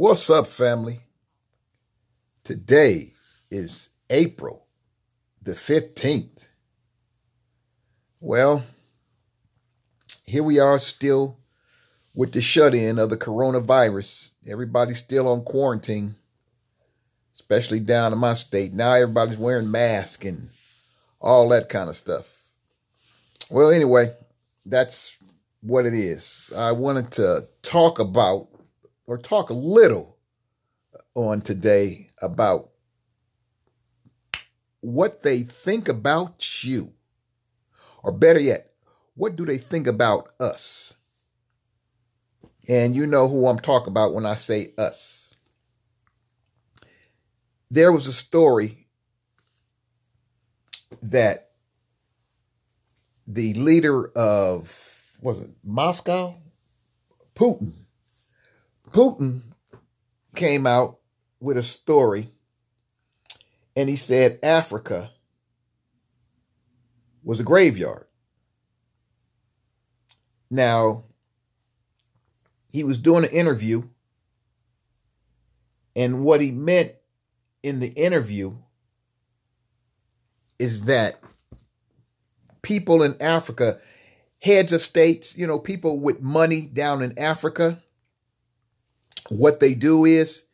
What's up, family? Today is April the 15th. Well, here we are still with the shut in of the coronavirus. Everybody's still on quarantine, especially down in my state. Now everybody's wearing masks and all that kind of stuff. Well, anyway, that's what it is. I wanted to talk about or talk a little on today about what they think about you. Or better yet, what do they think about us? And you know who I'm talking about when I say us. There was a story that the leader of was it Moscow? Putin. Putin came out with a story and he said Africa was a graveyard. Now, he was doing an interview, and what he meant in the interview is that people in Africa, heads of states, you know, people with money down in Africa, what they do is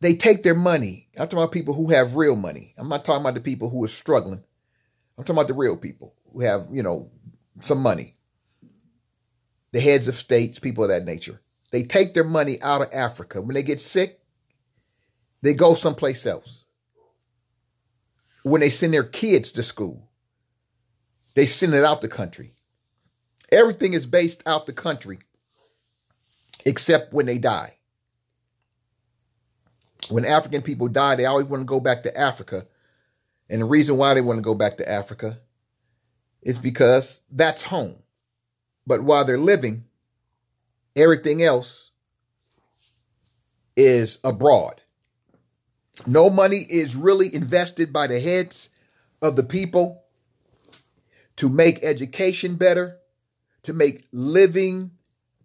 they take their money. I'm talking about people who have real money. I'm not talking about the people who are struggling. I'm talking about the real people who have, you know, some money. The heads of states, people of that nature. They take their money out of Africa. When they get sick, they go someplace else. When they send their kids to school, they send it out the country. Everything is based out the country except when they die. When African people die, they always want to go back to Africa. And the reason why they want to go back to Africa is because that's home. But while they're living, everything else is abroad. No money is really invested by the heads of the people to make education better, to make living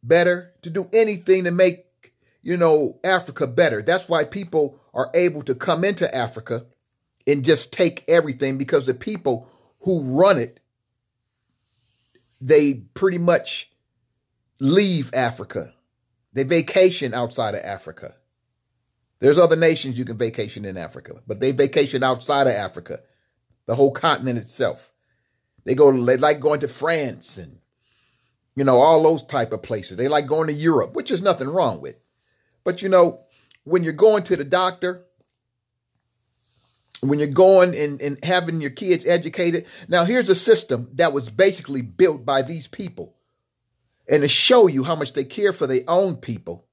better, to do anything to make, you know, Africa better. That's why people are able to come into Africa and just take everything because the people who run it, they pretty much leave Africa. They vacation outside of Africa. There's other nations you can vacation in Africa, but they vacation outside of Africa, the whole continent itself. They go, they like going to France and you know, all those type of places. They like going to Europe, which is nothing wrong with. But you know, when you're going to the doctor, when you're going and, and having your kids educated, now here's a system that was basically built by these people. And to show you how much they care for their own people,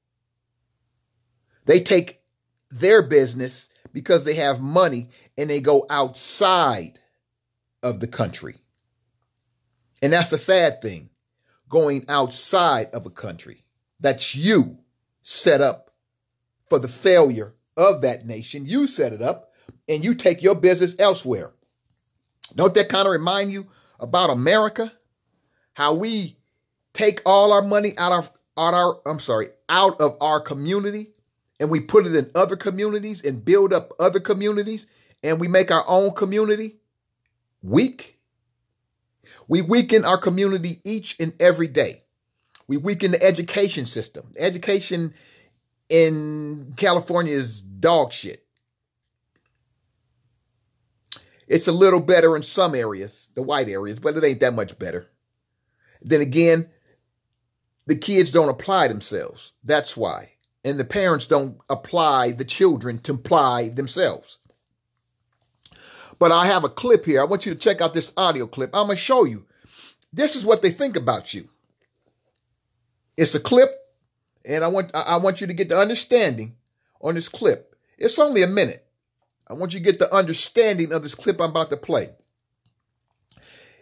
they take their business because they have money and they go outside of the country. And that's a sad thing going outside of a country. That's you set up for the failure of that nation. You set it up and you take your business elsewhere. Don't that kind of remind you about America? How we take all our money out of out our I'm sorry, out of our community and we put it in other communities and build up other communities and we make our own community weak we weaken our community each and every day. We weaken the education system. Education in California is dog shit. It's a little better in some areas, the white areas, but it ain't that much better. Then again, the kids don't apply themselves. That's why. And the parents don't apply the children to apply themselves. But I have a clip here. I want you to check out this audio clip. I'm going to show you. This is what they think about you. It's a clip, and I want I want you to get the understanding on this clip. It's only a minute. I want you to get the understanding of this clip I'm about to play.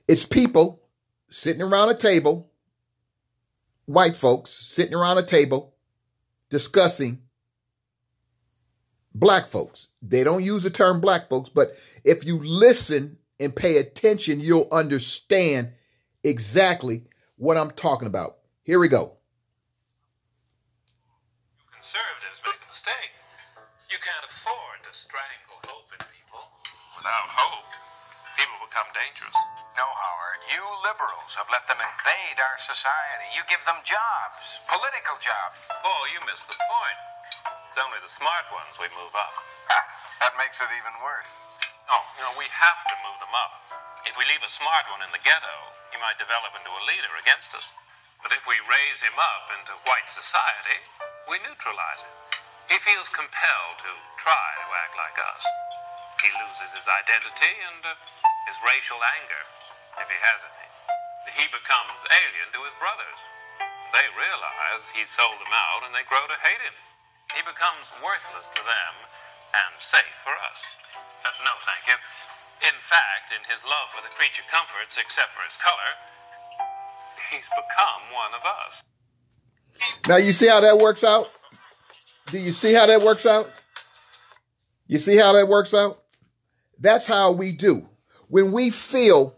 It's people sitting around a table, white folks sitting around a table discussing black folks. They don't use the term black folks, but if you listen and pay attention, you'll understand exactly what I'm talking about. Here we go. conservatives make a mistake. You can't afford to strangle hope in people. Without hope, people become dangerous. No, Howard. You liberals have let them invade our society. You give them jobs, political jobs. Oh, you missed the point. It's only the smart ones we move up. Ah, that makes it even worse. Oh, you know, we have to move them up. If we leave a smart one in the ghetto, he might develop into a leader against us. But if we raise him up into white society, we neutralize him. He feels compelled to try to act like us. He loses his identity and uh, his racial anger, if he has any. He becomes alien to his brothers. They realize he sold them out and they grow to hate him. He becomes worthless to them and safe for us. Uh, no, thank you. In fact, in his love for the creature comforts, except for his color, he's become one of us. Now, you see how that works out? Do you see how that works out? You see how that works out? That's how we do. When we feel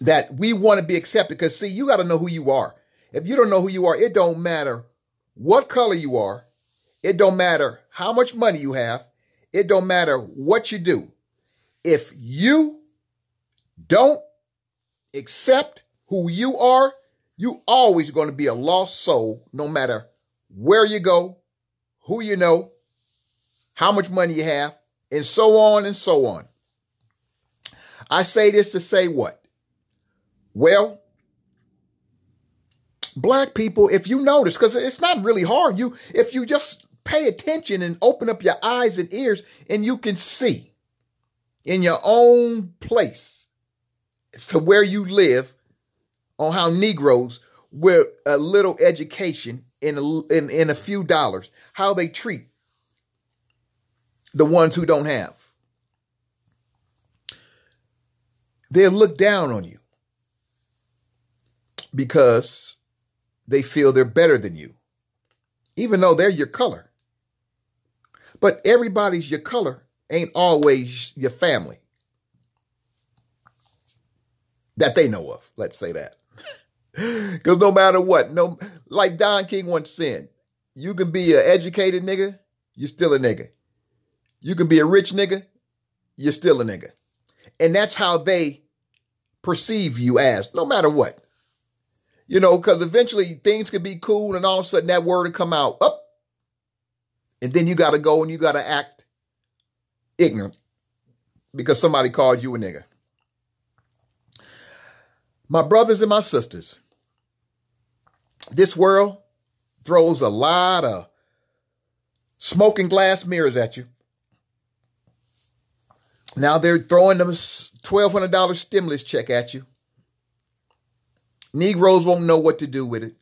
that we want to be accepted, because see, you got to know who you are. If you don't know who you are, it don't matter what color you are. It don't matter how much money you have. It don't matter what you do. If you don't accept who you are, you always going to be a lost soul, no matter where you go, who you know, how much money you have, and so on and so on. I say this to say what? Well, black people, if you notice, because it's not really hard, you if you just pay attention and open up your eyes and ears, and you can see in your own place to where you live on how Negroes with a little education in a, a few dollars, how they treat the ones who don't have. They'll look down on you because they feel they're better than you, even though they're your color. But everybody's your color ain't always your family that they know of. Let's say that. Because no matter what, no, like Don King once said, you can be an educated nigga, you're still a nigga. You can be a rich nigga, you're still a nigga. And that's how they perceive you as, no matter what. You know, because eventually things could be cool and all of a sudden that word will come out up. And then you got to go and you got to act ignorant because somebody called you a nigga. My brothers and my sisters, this world throws a lot of smoking glass mirrors at you. Now they're throwing them $1,200 stimulus check at you. Negroes won't know what to do with it.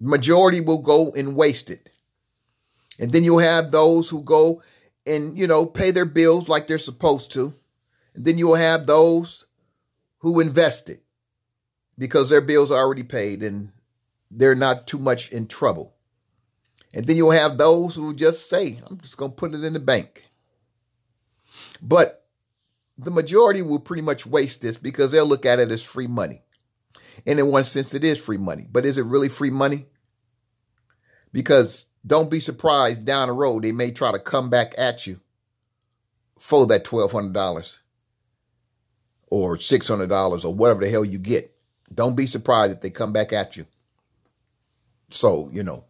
Majority will go and waste it. And then you'll have those who go and, you know, pay their bills like they're supposed to. And then you'll have those who invest it because their bills are already paid and they're not too much in trouble. And then you'll have those who just say, I'm just going to put it in the bank. But the majority will pretty much waste this because they'll look at it as free money. And in one sense, it is free money. But is it really free money? Because don't be surprised down the road, they may try to come back at you for that $1,200 or $600 or whatever the hell you get. Don't be surprised if they come back at you. So, you know,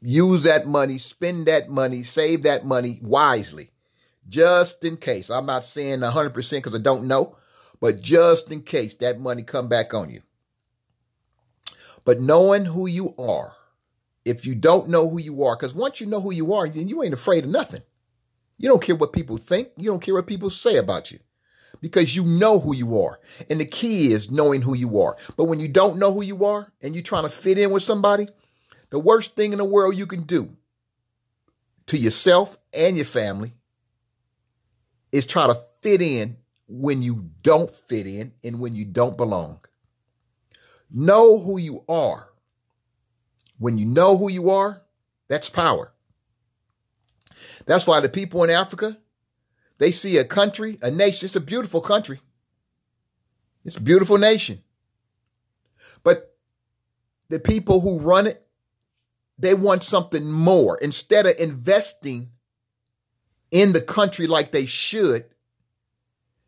use that money, spend that money, save that money wisely just in case. I'm not saying 100% because I don't know, but just in case that money come back on you. But knowing who you are, if you don't know who you are, because once you know who you are, then you ain't afraid of nothing. You don't care what people think. You don't care what people say about you because you know who you are. And the key is knowing who you are. But when you don't know who you are and you're trying to fit in with somebody, the worst thing in the world you can do to yourself and your family is try to fit in when you don't fit in and when you don't belong. Know who you are. When you know who you are, that's power. That's why the people in Africa, they see a country, a nation, it's a beautiful country. It's a beautiful nation. But the people who run it they want something more. Instead of investing in the country like they should,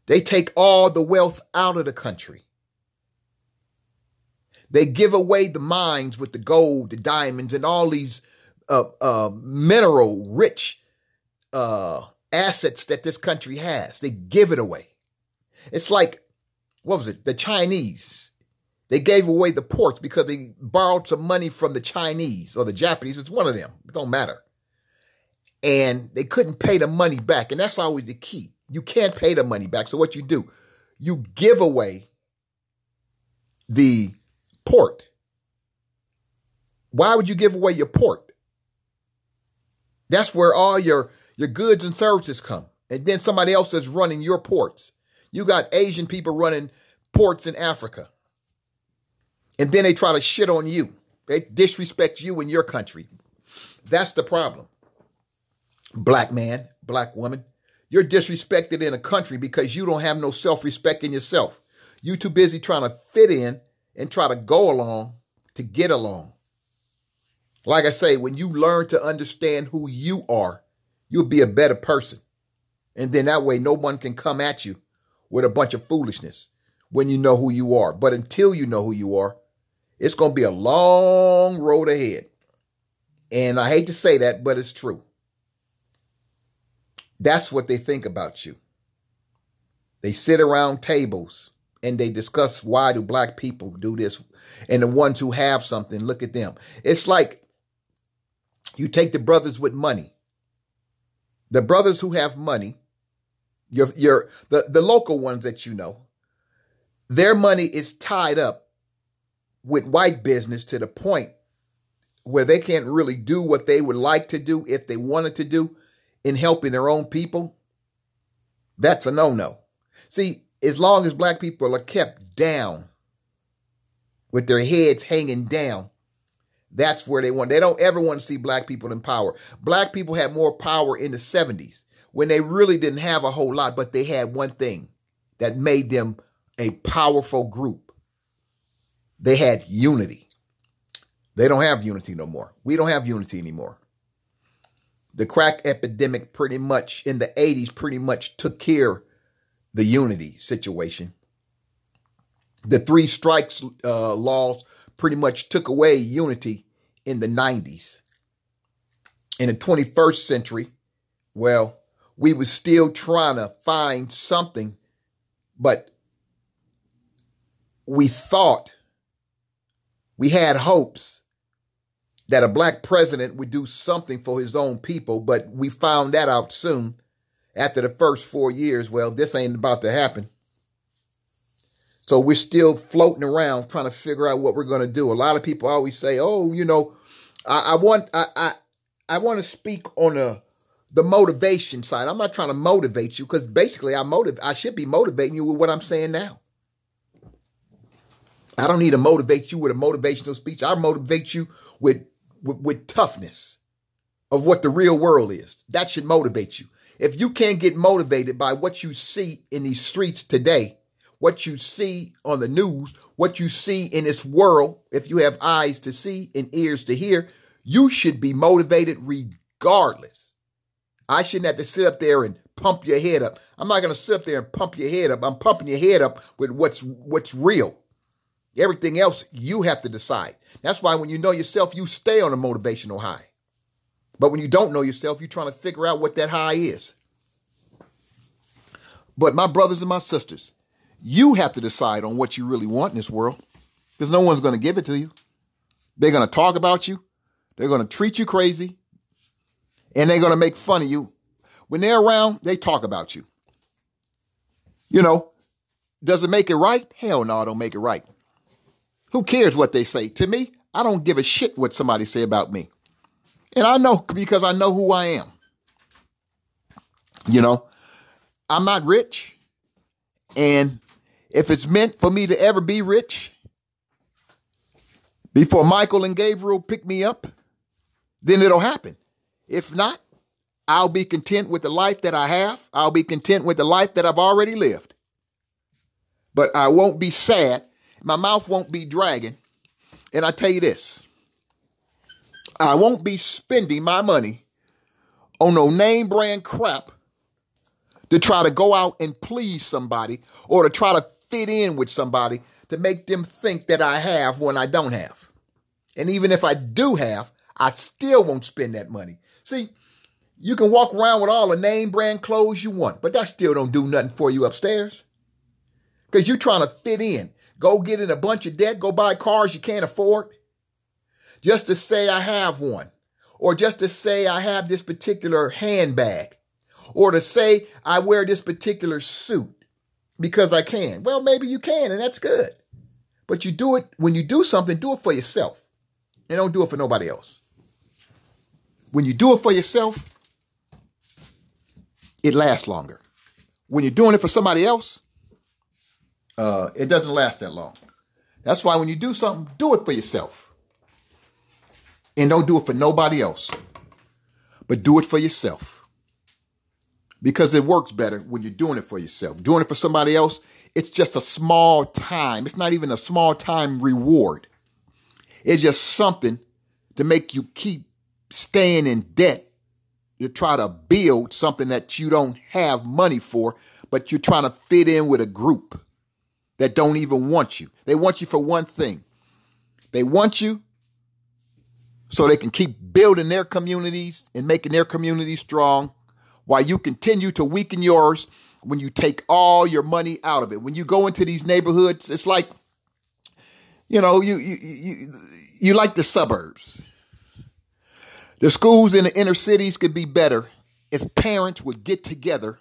they take all the wealth out of the country. They give away the mines with the gold, the diamonds, and all these uh, uh, mineral rich uh, assets that this country has. They give it away. It's like, what was it? The Chinese. They gave away the ports because they borrowed some money from the Chinese or the Japanese. It's one of them. It don't matter. And they couldn't pay the money back. And that's always the key. You can't pay the money back. So what you do, you give away the port. Why would you give away your port? That's where all your, your goods and services come. And then somebody else is running your ports. You got Asian people running ports in Africa. And then they try to shit on you. They disrespect you in your country. That's the problem. Black man, black woman, you're disrespected in a country because you don't have no self respect in yourself. You too busy trying to fit in and try to go along to get along. Like I say, when you learn to understand who you are, you'll be a better person. And then that way, no one can come at you with a bunch of foolishness when you know who you are. But until you know who you are, it's going to be a long road ahead. And I hate to say that, but it's true. That's what they think about you. They sit around tables and they discuss why do black people do this and the ones who have something look at them. It's like you take the brothers with money. The brothers who have money your your the, the local ones that you know their money is tied up with white business to the point where they can't really do what they would like to do if they wanted to do in helping their own people that's a no-no see as long as black people are kept down with their heads hanging down, that's where they want. They don't ever want to see black people in power. Black people had more power in the 70s when they really didn't have a whole lot, but they had one thing that made them a powerful group. They had unity. They don't have unity no more. We don't have unity anymore. The crack epidemic pretty much in the 80s pretty much took care the unity situation. The three strikes uh, laws pretty much took away unity in the 90s. In the 21st century, well, we were still trying to find something, but we thought we had hopes that a black president would do something for his own people, but we found that out soon after the first four years, well, this ain't about to happen. So we're still floating around trying to figure out what we're going to do. A lot of people always say, "Oh, you know, I, I want I I, I want to speak on the the motivation side. I'm not trying to motivate you because basically I motive I should be motivating you with what I'm saying now. I don't need to motivate you with a motivational speech. I motivate you with, with, with toughness of what the real world is. That should motivate you. If you can't get motivated by what you see in these streets today, what you see on the news, what you see in this world, if you have eyes to see and ears to hear, you should be motivated regardless. I shouldn't have to sit up there and pump your head up. I'm not going to sit up there and pump your head up. I'm pumping your head up with what's what's real. Everything else you have to decide. That's why when you know yourself, you stay on a motivational high. But when you don't know yourself, you're trying to figure out what that high is. But my brothers and my sisters, you have to decide on what you really want in this world because no one's going to give it to you. They're going to talk about you, they're going to treat you crazy, and they're going to make fun of you. When they're around, they talk about you. You know, does it make it right? Hell no, I don't make it right. Who cares what they say? To me, I don't give a shit what somebody say about me. And I know because I know who I am. You know, I'm not rich. And if it's meant for me to ever be rich, before Michael and Gabriel pick me up, then it'll happen. If not, I'll be content with the life that I have. I'll be content with the life that I've already lived. But I won't be sad. My mouth won't be dragging. And I tell you this I won't be spending my money on no name brand crap to try to go out and please somebody or to try to fit in with somebody to make them think that I have when I don't have. And even if I do have, I still won't spend that money. See, you can walk around with all the name brand clothes you want, but that still don't do nothing for you upstairs. Because you're trying to fit in. Go get in a bunch of debt, go buy cars you can't afford, just to say I have one, or just to say I have this particular handbag, or to say I wear this particular suit because I can. Well, maybe you can, and that's good. But you do it, when you do something, do it for yourself, and don't do it for nobody else. When you do it for yourself, it lasts longer. When you're doing it for somebody else, uh, it doesn't last that long. That's why when you do something, do it for yourself. And don't do it for nobody else, but do it for yourself. Because it works better when you're doing it for yourself. Doing it for somebody else, it's just a small time. It's not even a small time reward. It's just something to make you keep staying in debt to try to build something that you don't have money for, but you're trying to fit in with a group that don't even want you. They want you for one thing. They want you so they can keep building their communities and making their communities strong while you continue to weaken yours when you take all your money out of it. When you go into these neighborhoods, it's like you know, you you you, you like the suburbs. The schools in the inner cities could be better if parents would get together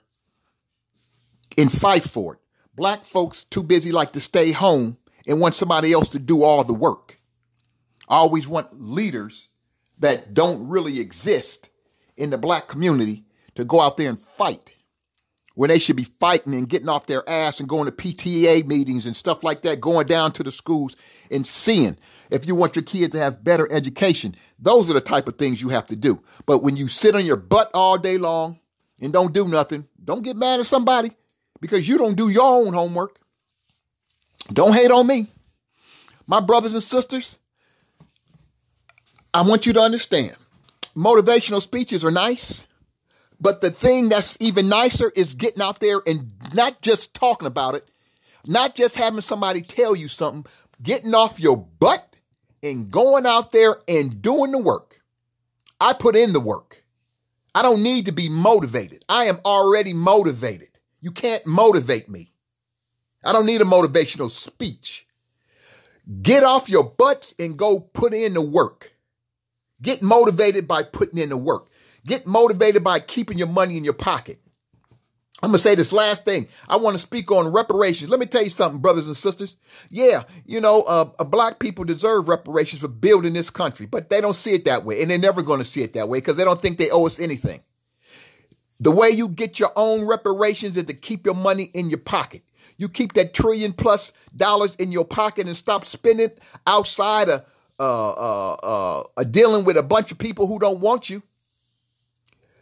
and fight for it. Black folks too busy like to stay home and want somebody else to do all the work. I always want leaders that don't really exist in the black community to go out there and fight when they should be fighting and getting off their ass and going to PTA meetings and stuff like that, going down to the schools and seeing if you want your kid to have better education. Those are the type of things you have to do. But when you sit on your butt all day long and don't do nothing, don't get mad at somebody because you don't do your own homework. Don't hate on me. My brothers and sisters, I want you to understand motivational speeches are nice, but the thing that's even nicer is getting out there and not just talking about it, not just having somebody tell you something, getting off your butt and going out there and doing the work. I put in the work. I don't need to be motivated. I am already motivated. You can't motivate me. I don't need a motivational speech. Get off your butts and go put in the work. Get motivated by putting in the work. Get motivated by keeping your money in your pocket. I'm going to say this last thing. I want to speak on reparations. Let me tell you something, brothers and sisters. Yeah, you know, uh, uh, black people deserve reparations for building this country, but they don't see it that way. And they're never going to see it that way because they don't think they owe us anything. The way you get your own reparations is to keep your money in your pocket. You keep that trillion plus dollars in your pocket and stop spending outside of uh, uh, uh, dealing with a bunch of people who don't want you.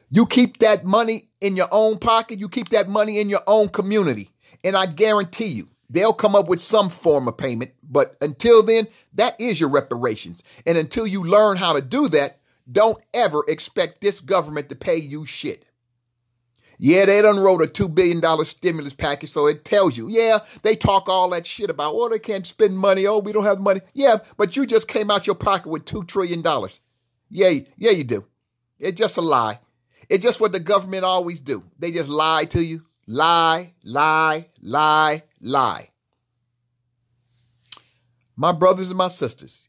You keep that money in your own pocket. You keep that money in your own community. And I guarantee you, they'll come up with some form of payment. But until then, that is your reparations. And until you learn how to do that, don't ever expect this government to pay you shit. Yeah, they done wrote a $2 billion stimulus package, so it tells you, yeah, they talk all that shit about, oh, they can't spend money, oh, we don't have money. Yeah, but you just came out your pocket with $2 trillion. Yeah, yeah, you do. It's just a lie. It's just what the government always do. They just lie to you. Lie, lie, lie, lie. My brothers and my sisters,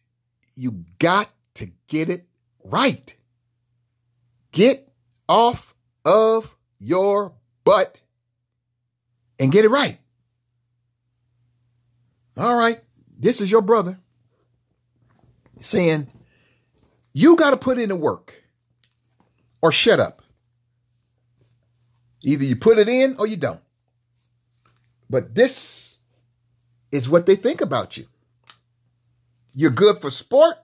you got to get it right. Get off of your butt and get it right. All right, this is your brother saying, you got to put in the work or shut up. Either you put it in or you don't. But this is what they think about you. You're good for sport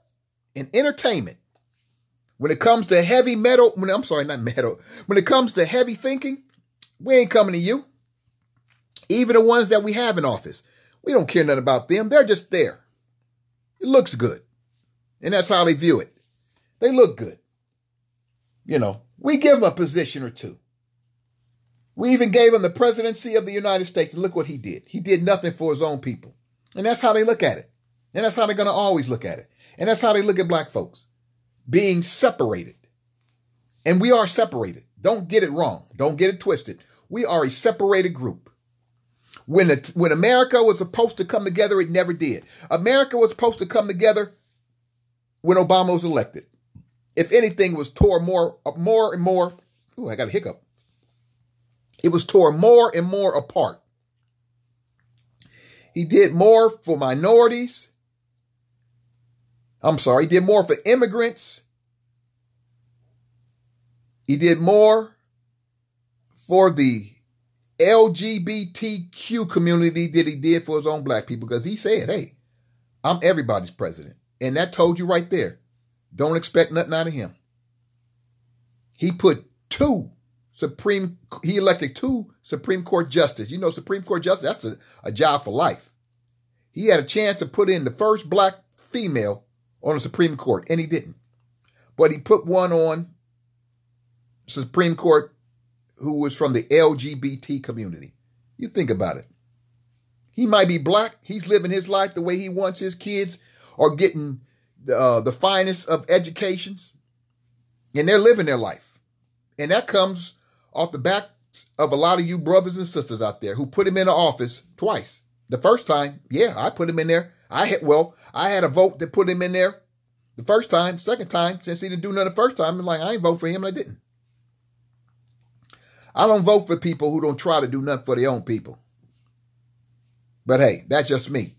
and entertainment. When it comes to heavy metal, when, I'm sorry, not metal. When it comes to heavy thinking, we ain't coming to you. Even the ones that we have in office, we don't care nothing about them. They're just there. It looks good. And that's how they view it. They look good. You know, we give him a position or two. We even gave him the presidency of the United States, and look what he did. He did nothing for his own people. And that's how they look at it. And that's how they're going to always look at it. And that's how they look at black folks being separated. And we are separated. Don't get it wrong. Don't get it twisted. We are a separated group. When, when America was supposed to come together, it never did. America was supposed to come together when Obama was elected. If anything, was tore more, more and more. Ooh, I got a hiccup. It was tore more and more apart. He did more for minorities. I'm sorry, he did more for immigrants. He did more for the LGBTQ community than he did for his own black people because he said, hey, I'm everybody's president. And that told you right there. Don't expect nothing out of him. He put two Supreme, he elected two Supreme Court justices. You know, Supreme Court justice, that's a, a job for life. He had a chance to put in the first black female on the Supreme Court, and he didn't. But he put one on Supreme Court who was from the LGBT community. You think about it. He might be black. He's living his life the way he wants his kids are getting uh, the finest of educations, and they're living their life. And that comes off the back of a lot of you brothers and sisters out there who put him in the office twice. The first time, yeah, I put him in there. I had well, I had a vote that put him in there. The first time, second time, since he didn't do nothing the first time, I'm like, I ain't vote for him, and I didn't. I don't vote for people who don't try to do nothing for their own people. But hey, that's just me.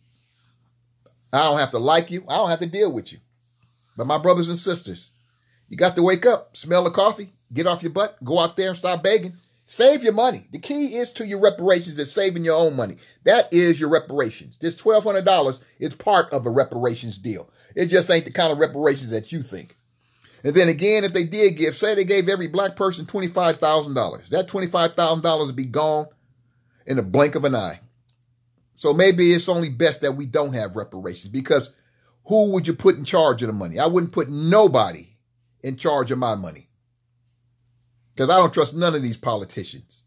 I don't have to like you. I don't have to deal with you. But my brothers and sisters, you got to wake up, smell the coffee, get off your butt, go out there and start begging. Save your money. The key is to your reparations is saving your own money. That is your reparations. This $1,200 is part of a reparations deal. It just ain't the kind of reparations that you think. And then again, if they did give, say they gave every black person $25,000, that $25,000 would be gone in a blink of an eye. So maybe it's only best that we don't have reparations because who would you put in charge of the money? I wouldn't put nobody in charge of my money because I don't trust none of these politicians.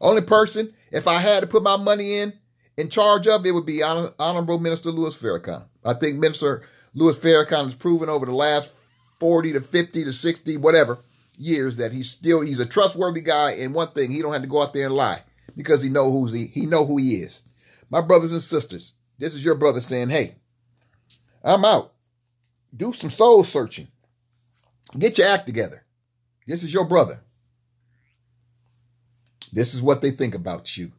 Only person, if I had to put my money in, in charge of, it would be Hon- Honorable Minister Louis Farrakhan. I think Minister Louis Farrakhan has proven over the last 40 to 50 to 60, whatever years that he's still, he's a trustworthy guy. And one thing, he don't have to go out there and lie because he know who's he, he know who he is. My brothers and sisters, this is your brother saying, hey, I'm out. Do some soul searching. Get your act together. This is your brother. This is what they think about you.